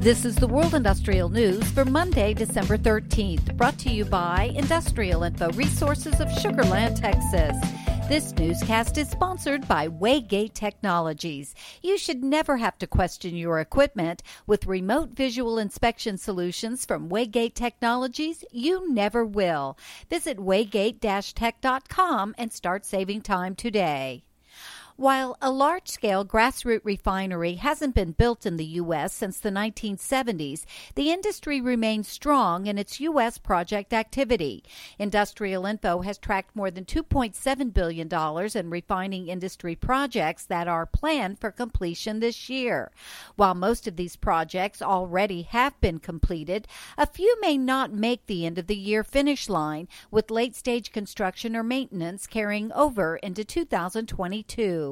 This is the World Industrial News for Monday, December 13th, brought to you by Industrial Info Resources of Sugarland, Texas. This newscast is sponsored by Waygate Technologies. You should never have to question your equipment. With remote visual inspection solutions from Waygate Technologies, you never will. Visit waygate-tech.com and start saving time today. While a large scale grassroots refinery hasn't been built in the U.S. since the 1970s, the industry remains strong in its U.S. project activity. Industrial Info has tracked more than $2.7 billion in refining industry projects that are planned for completion this year. While most of these projects already have been completed, a few may not make the end of the year finish line, with late stage construction or maintenance carrying over into 2022.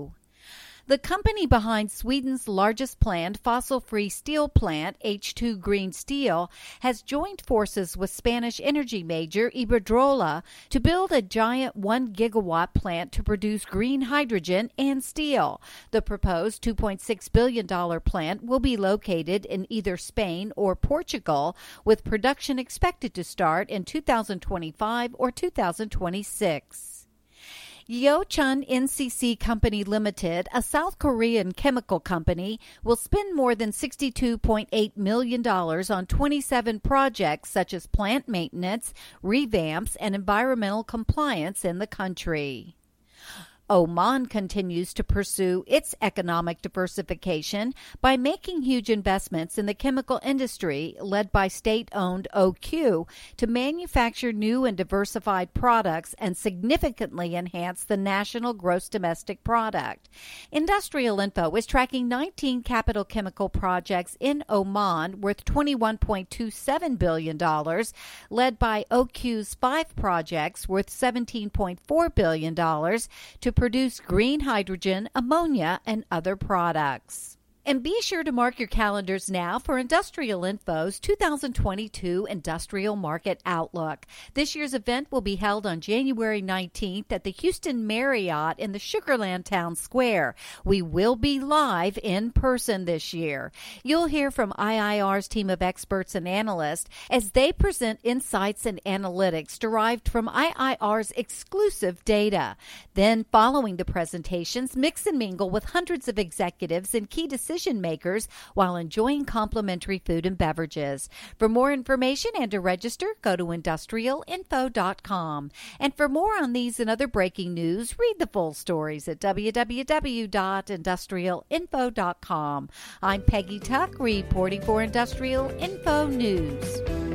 The company behind Sweden's largest planned fossil free steel plant, H2 Green Steel, has joined forces with Spanish energy major Iberdrola to build a giant 1 gigawatt plant to produce green hydrogen and steel. The proposed $2.6 billion plant will be located in either Spain or Portugal, with production expected to start in 2025 or 2026. Yeochun NCC Company Limited, a South Korean chemical company, will spend more than $62.8 million on 27 projects such as plant maintenance, revamps, and environmental compliance in the country. Oman continues to pursue its economic diversification by making huge investments in the chemical industry, led by state owned OQ, to manufacture new and diversified products and significantly enhance the national gross domestic product. Industrial Info is tracking 19 capital chemical projects in Oman worth $21.27 billion, led by OQ's five projects worth $17.4 billion to produce green hydrogen, ammonia, and other products. And be sure to mark your calendars now for Industrial Info's 2022 Industrial Market Outlook. This year's event will be held on January 19th at the Houston Marriott in the Sugarland Town Square. We will be live in person this year. You'll hear from IIR's team of experts and analysts as they present insights and analytics derived from IIR's exclusive data. Then, following the presentations, mix and mingle with hundreds of executives and key decision decision makers while enjoying complimentary food and beverages. For more information and to register, go to industrialinfo.com. And for more on these and other breaking news, read the full stories at www.industrialinfo.com. I'm Peggy Tuck, reporting for Industrial Info News.